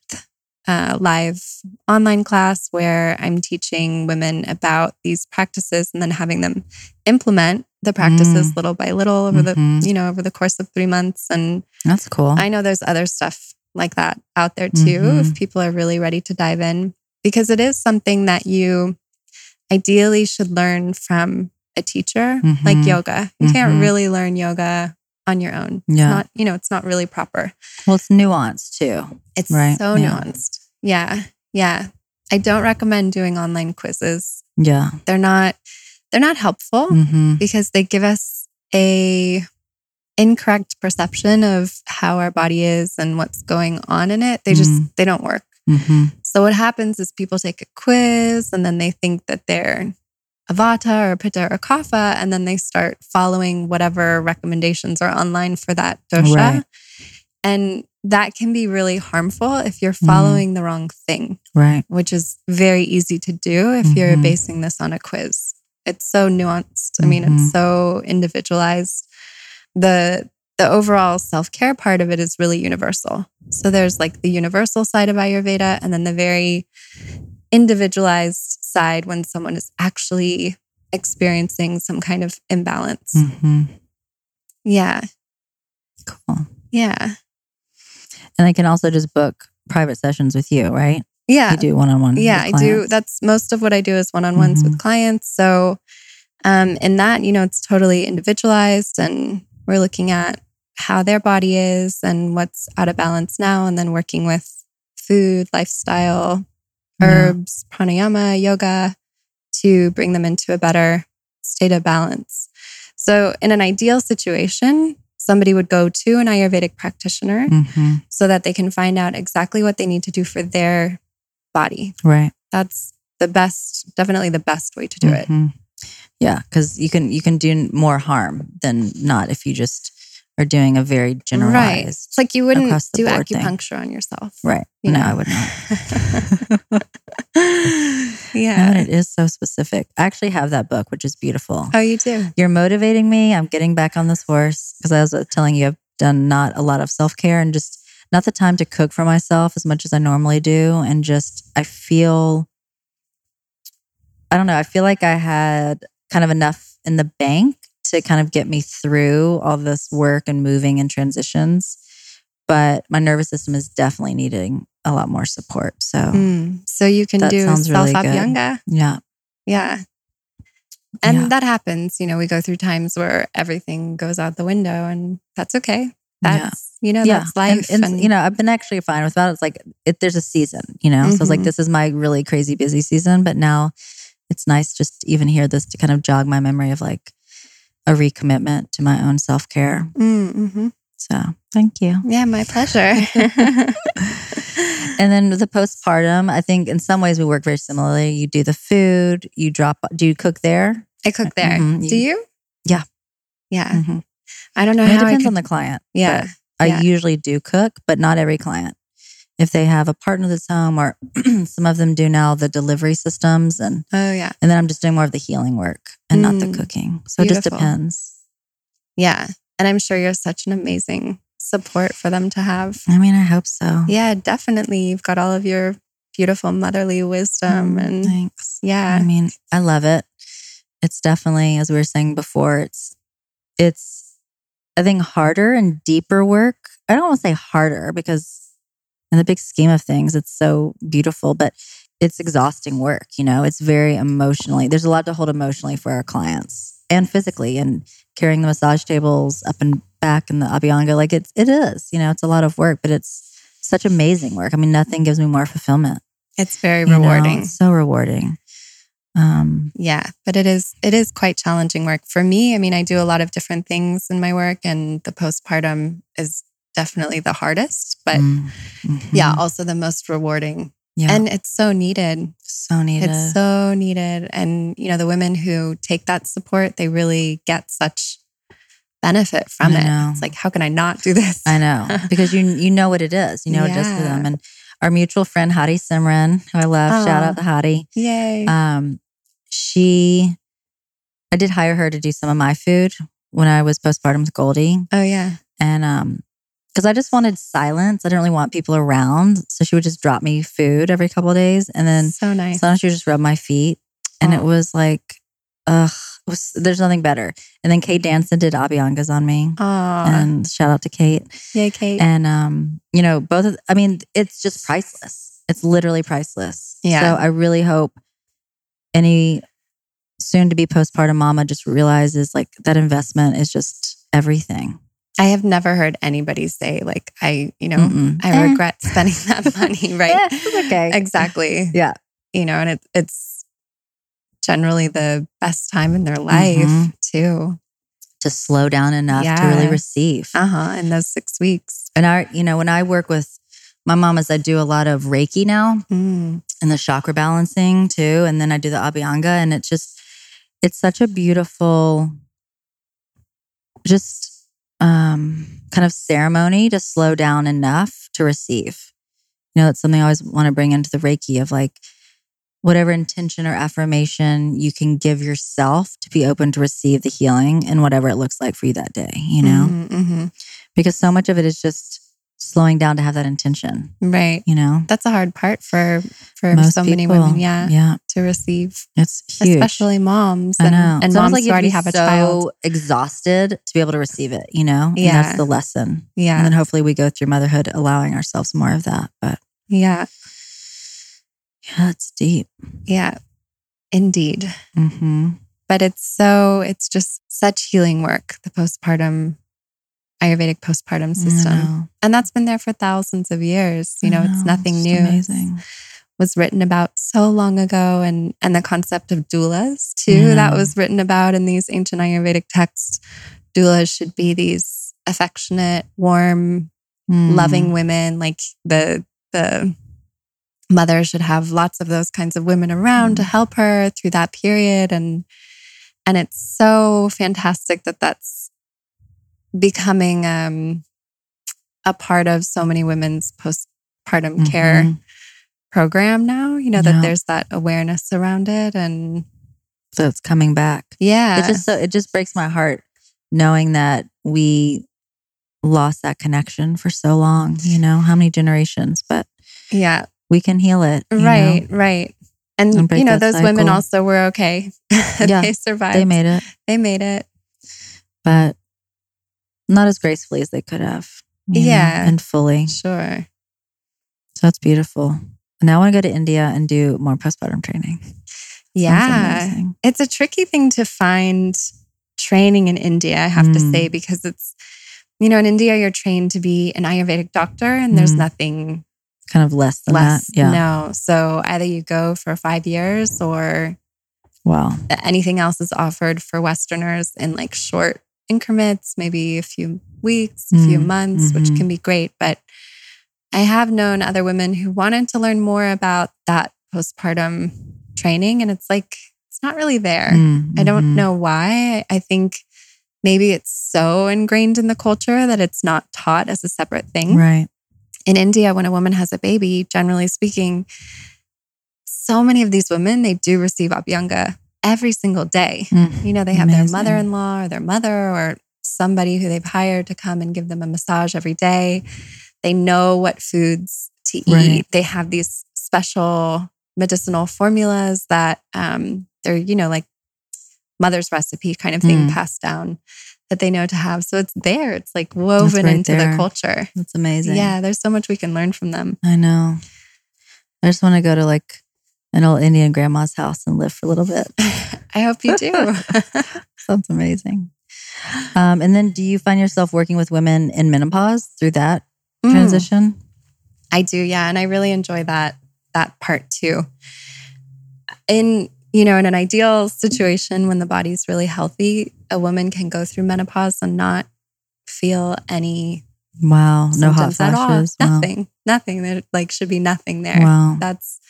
uh, live online class where I'm teaching women about these practices and then having them implement the practices little by little over Mhm. the, you know, over the course of three months. And That's cool. I know there's other stuff like that out there too, Mhm. if people are really ready to dive in, because it is something that you ideally should learn from a teacher, like Mhm. yoga. You can't Mhm. really learn yoga on your own. It's Yeah. not, you know, it's not really proper. well, it's nuanced too. It's Right, so yeah. nuanced. Yeah. Yeah. I don't recommend doing online quizzes. Yeah. They're not they're not helpful hmm because they give us a incorrect perception of how our body is and what's going on in it. They just Mhm. they don't work. hmm So what happens is people take a quiz and then they think that they're a Vata or Pitta or Kapha, and then they start following whatever recommendations are online for that dosha. Right. And that can be really harmful if you're Mhm. following the wrong thing, Right. which is very easy to do if you're Mhm. basing this on a quiz. It's so nuanced. I mean, it's so individualized. The the overall self-care part of it is really universal. So there's like the universal side of Ayurveda and then the very individualized side when someone is actually experiencing some kind of imbalance. hmm Yeah. Cool. Yeah. And I can also just book private sessions with you, right? Yeah. You do one on one. Yeah, I do. That's most of what I do is one on ones Mhm. with clients. So, um, in that, you know, it's totally individualized, and we're looking at how their body is and what's out of balance now, and then working with food, lifestyle, herbs, pranayama, yoga to bring them into a better state of balance. So, in an ideal situation, somebody would go to an Ayurvedic practitioner hmm so that they can find out exactly what they need to do for their body. Right. That's the best, definitely the best way to do it. Mhm. Yeah, because you can you can do more harm than not if you just are doing a very Right. generalized. It's like you wouldn't do board thing. acupuncture on yourself. Right. you no, know? I would not. Yeah. And it is so specific. I actually have that book, which is beautiful. Oh, you do? You're motivating me. I'm getting back on this horse because I was uh, telling you I've done not a lot of self care and just not the time to cook for myself as much as I normally do. And just, I feel, I don't know, I feel like I had kind of enough in the bank to kind of get me through all this work and moving and transitions. But my nervous system is definitely needing a lot more support. So, Mm. So you can do self really good. abhyanga. yeah. Yeah. And Yeah. that happens. You know, we go through times where everything goes out the window, and that's okay. That's, you know, that's life. And, and, you know, I've been actually fine with that. It's like it, there's a season, you know. So it's like Mhm. this is my really crazy busy season, but now it's nice just to even hear this to kind of jog my memory of like a recommitment to my own self care. Mm-hmm. So thank you. Yeah, my pleasure. And then the postpartum, I think in some ways we work very similarly. You do the food, you drop. Do you cook there? I cook there. Mhm. Do you? Yeah. Yeah. Mhm. I don't know it how depends could. on the client. yeah. I yeah. usually do cook, but not every client. If they have a partner that's home, or some of them do now the delivery systems, and Oh, yeah. and then I'm just doing more of the healing work. and not the Mm, cooking. So it just depends. Yeah. And I'm sure you're such an amazing support for them to have. I mean, I hope so. Yeah, definitely. You've got all of your beautiful motherly wisdom Mm, and thanks. yeah. I mean, I love it. It's definitely, as we were saying before, it's it's I think harder and deeper work. I don't want to say harder because in the big scheme of things, it's so beautiful, but it's exhausting work, you know. It's very emotionally. There's a lot to hold emotionally for our clients and physically and carrying the massage tables up and back in the abhyanga. Like it's it is, you know, it's a lot of work, but it's such amazing work. I mean, nothing gives me more fulfillment. It's very you know? rewarding. It's so rewarding. Um Yeah, but it is it is quite challenging work for me. I mean, I do a lot of different things in my work and the postpartum is definitely the hardest, but Mm, mhm. yeah, also the most rewarding. yeah, And it's so needed. so needed. It's so needed and you know, the women who take that support, they really get such benefit from it. It's like how can I not do this? I know because you you know what it is. You know what it does for them. And our mutual friend Hadi Simran, who I love, shout out to Hadi. Yay. Um, she, I did hire her to do some of my food when I was postpartum with Goldie, oh yeah. and um, because I just wanted silence. I didn't really want people around, so she would just drop me food every couple of days, and then so nice. sometimes she would just rub my feet, and it was like, ugh, was, there's nothing better. And then Kate Danson did abhyangas on me. Oh, And shout out to Kate. yay, Kate. And um, you know, both of I mean, it's just priceless. It's literally priceless. Yeah. So I really hope any soon to be postpartum mama just realizes like that investment is just everything. I have never heard anybody say like I, you know, Mm-mm. I Eh. regret spending that money, right? Eh, it's okay. Exactly. Yeah. You know, and it, it's generally the best time in their life Mhm. too. To slow down enough to really receive. Uh huh. In those six weeks. And I, you know, when I work with my mamas, I do a lot of Reiki now Mm. and the chakra balancing too. And then I do the Abhyanga. And it's just, it's such a beautiful, just um, kind of ceremony to slow down enough to receive. You know, that's something I always want to bring into the Reiki of like whatever intention or affirmation you can give yourself to be open to receive the healing and whatever it looks like for you that day, you know? Mhm, mhm. Because so much of it is just slowing down to have that intention, Right. you know? That's a hard part for for Most so many women. Yeah, Yeah. to receive, It's huge. especially moms I and, know. and moms you who already have a so child. exhausted to be able to receive it, you know? And Yeah. that's the lesson. Yeah. And then hopefully we go through motherhood allowing ourselves more of that. But yeah. yeah, it's deep. Yeah. Indeed. hmm but it's so it's just such healing work the postpartum ayurvedic postpartum system. and that's been there for thousands of years. You know, it's nothing new. It Amazing. was written about so long ago and and the concept of doulas too that was written about in these ancient ayurvedic texts. Doulas should be these affectionate warm Mm. loving women like the the mother should have lots of those kinds of women around to Mm. help her through that period. And and it's so fantastic that that's becoming um a part of so many women's postpartum care Mhm. program now you know Yeah. that there's that awareness around it and So it's coming back. yeah It just so it just breaks my heart knowing that we lost that connection for so long. You know how many generations, but yeah we can heal it. you know? right right and, And you know those women also were okay Yeah, they survived They made it, they made it but not as gracefully as they could have. you know, Yeah. and fully. sure So that's beautiful. Now I want to go to India and do more postpartum training. Yeah. It's a tricky thing to find training in India, I have to Mm. say, because it's, you know, in India, you're trained to be an Ayurvedic doctor and there's Mm. nothing Kind of less than less. that. Yeah. No. So either you go for five years or Wow. anything else is offered for Westerners in like short increments, maybe a few weeks, a few Mm, months, which mhm. can be great. But I have known other women who wanted to learn more about that postpartum training, and it's like, it's not really there. Mm, I don't mhm. know why. I think maybe it's so ingrained in the culture that it's not taught as a separate thing. Right. In India, when a woman has a baby, generally speaking, so many of these women, they do receive Abhyanga every single day. Mm, You know, they have Amazing. their mother in law or their mother or somebody who they've hired to come and give them a massage every day. They know what foods to eat. Right. They have these special medicinal formulas that um, they're, you know, like mother's recipe kind of thing Mm. passed down that they know to have. So it's there. It's like woven right into there. the culture. That's amazing. Yeah, there's so much we can learn from them. I know. I just want to go to like an old Indian grandma's house and live for a little bit. I hope you do. Sounds amazing. Um, and then do you find yourself working with women in menopause through that Mm. transition? I do, yeah, and I really enjoy that that part too. In you know, in an ideal situation when the body's really healthy, a woman can go through menopause and not feel any Wow. No hot symptoms at all. flashes. Wow. Nothing. Nothing. There like should be nothing there. Wow. That's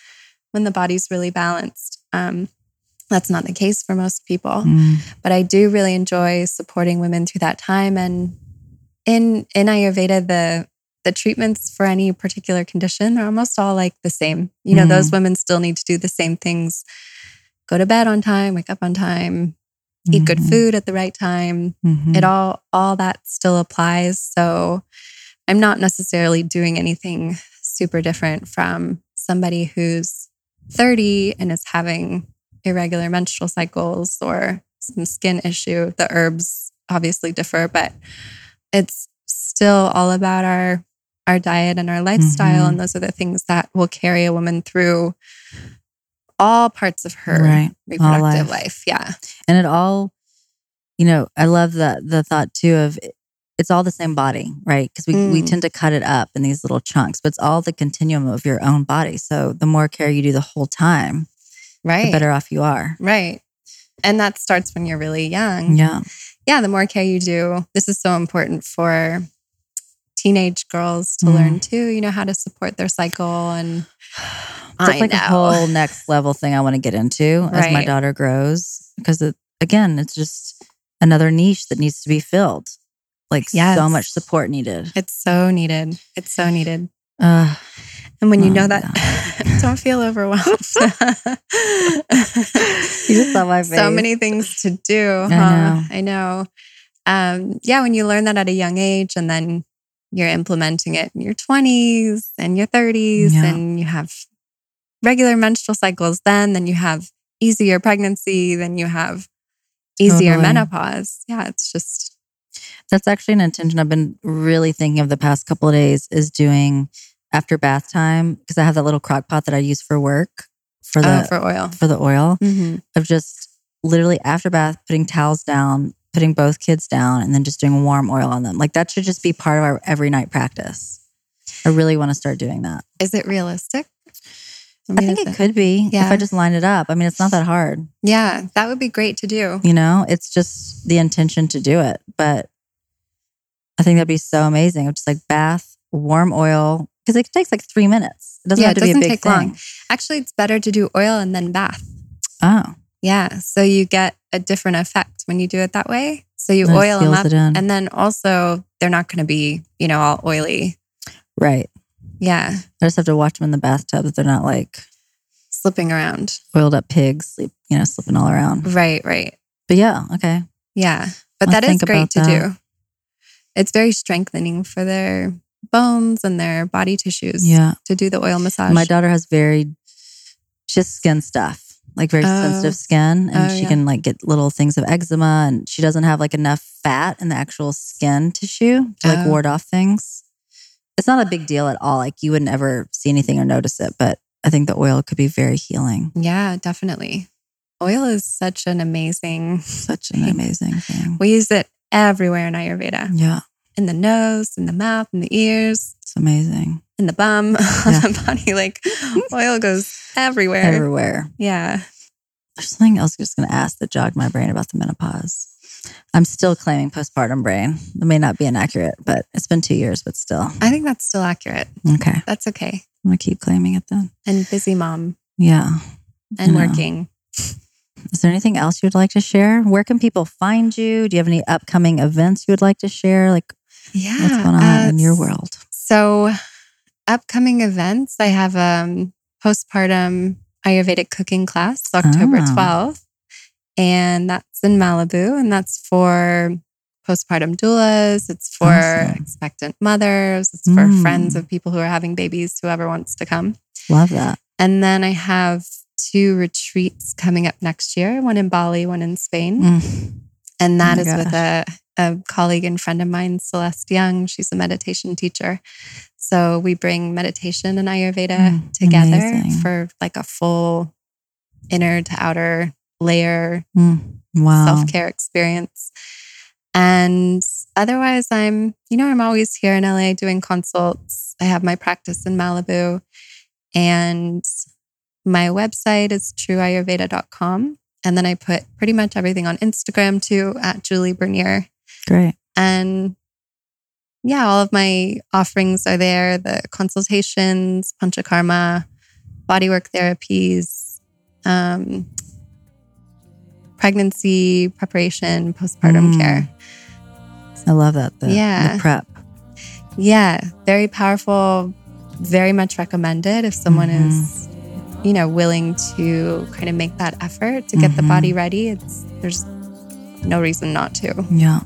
when the body's really balanced. Um, that's not the case for most people Mm, but I do really enjoy supporting women through that time. And in in Ayurveda, the the treatments for any particular condition are almost all like the same. You know, Mhm. those women still need to do the same things: go to bed on time, wake up on time, eat good mhm, food at the right time. mhm. It all all that still applies. So I'm not necessarily doing anything super different from somebody who's 30 and is having irregular menstrual cycles or some skin issue. The herbs obviously differ, but it's still all about our our diet and our lifestyle Mhm. and those are the things that will carry a woman through all parts of her Right. reproductive life. life. Yeah. and it all, you know, I love the the thought too of it's all the same body, right? Because we, we Mm. tend to cut it up in these little chunks, but it's all the continuum of your own body. So the more care you do the whole time, Right. the better off you are. Right. And that starts when you're really young. Yeah. Yeah, the more care you do, this is so important for teenage girls to Mm. learn too, you know, how to support their cycle and That's I like know. a whole next level thing I want to get into as my daughter grows. Because it, again, it's just another niche that needs to be filled. Like so much support needed. it's so needed. It's so needed. Uh, And when you Oh, know that, don't feel overwhelmed. you just saw my face. so many things to do. I huh? know. I know. Um, yeah, when you learn that at a young age and then you're implementing it in your 20s and your 30s Yeah. and you have regular menstrual cycles then, then you have easier pregnancy, then you have easier Totally. menopause. Yeah, it's just, That's actually an intention I've been really thinking of the past couple of days is doing after bath time because I have that little crock pot that I use for work for the oh, for oil. for the oil hmm of just literally after bath putting towels down, putting both kids down, and then just doing warm oil on them. Like that should just be part of our every night practice. I really want to start doing that. Is it realistic? I mean, think it could be yeah. if I just line it up. I mean, it's not that hard. Yeah, that would be great to do. You know, it's just the intention to do it. But I think that'd be so amazing. Just like bath, warm oil, because it takes like three minutes. It doesn't Yeah, have to be a big take thing. long. Actually, it's better to do oil and then bath. Oh, Yeah. So you get a different effect when you do it that way. So you it oil them up. And then also, they're not going to be, you know, all oily. right. Yeah. I just have to watch them in the bathtub that they're not like Slipping around. oiled up pigs, sleep, you know, slipping all around. Right. Right. But yeah, okay. Yeah. But I'll that is great to that. do. It's very strengthening for their bones and their body tissues Yeah. to do the oil massage. My daughter has very, she has skin stuff, like very Oh. sensitive skin, and Oh, she yeah. can like get little things of eczema, and she doesn't have like enough fat in the actual skin tissue to like Oh. ward off things. It's not a big deal at all. Like you would never see anything or notice it, but I think the oil could be very healing. yeah, definitely. Oil is such an amazing, Such an amazing thing. we use it everywhere in Ayurveda Yeah, in the nose, in the mouth, in the ears. it's amazing. in the bum, on the body. Like oil goes everywhere. Everywhere. Yeah. There's something else I was going to ask that jogged my brain about the menopause. I'm still claiming postpartum brain. It may not be inaccurate, but it's been two years, but still. I think that's still accurate. Okay. That's okay. I'm going to keep claiming it then. And busy mom Yeah. and working. Is there anything else you'd like to share? Where can people find you? Do you have any upcoming events you would like to share? Like, Yeah. what's going on uh, in your world? So, upcoming events, I have a um, postpartum Ayurvedic cooking class, October Ah. 12th And that's in Malibu, and that's for postpartum doulas. It's for Awesome. expectant mothers. It's for Mm. friends of people who are having babies, whoever wants to come. Love that. And then I have two retreats coming up next year one in Bali, one in Spain. Mm. And that my is with a, a colleague and friend of mine, Celeste Young. She's a meditation teacher. So we bring meditation and Ayurveda Mm, together amazing. for like a full inner to outer layer Mm. Wow. self care experience. And otherwise, I'm, you know, I'm always here in LA doing consults. I have my practice in Malibu and my website is trueayurveda.com. And then I put pretty much everything on Instagram too at Julie Bernier. Great. And yeah, all of my offerings are there the consultations, panchakarma, bodywork therapies, um, pregnancy preparation, postpartum Mm. care. I love that. The, Yeah. The prep. Yeah, very powerful, very much recommended if someone Mhm. is, you know, willing to kind of make that effort to get the Mhm. body ready. It's there's no reason not to. Yeah.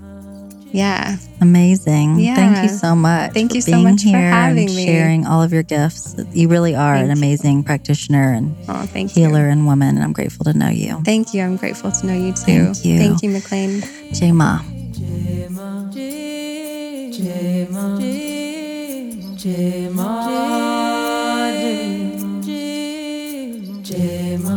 Yeah. Amazing. Yeah. Thank you so much. Thank you so much for having me. Sharing all of your gifts. You really are thank an amazing you. practitioner and oh, healer you. and woman. And I'm grateful to know you. Thank you. I'm grateful to know you too. Thank you. Thank you, McLean. Jai Ma. Jai Ma.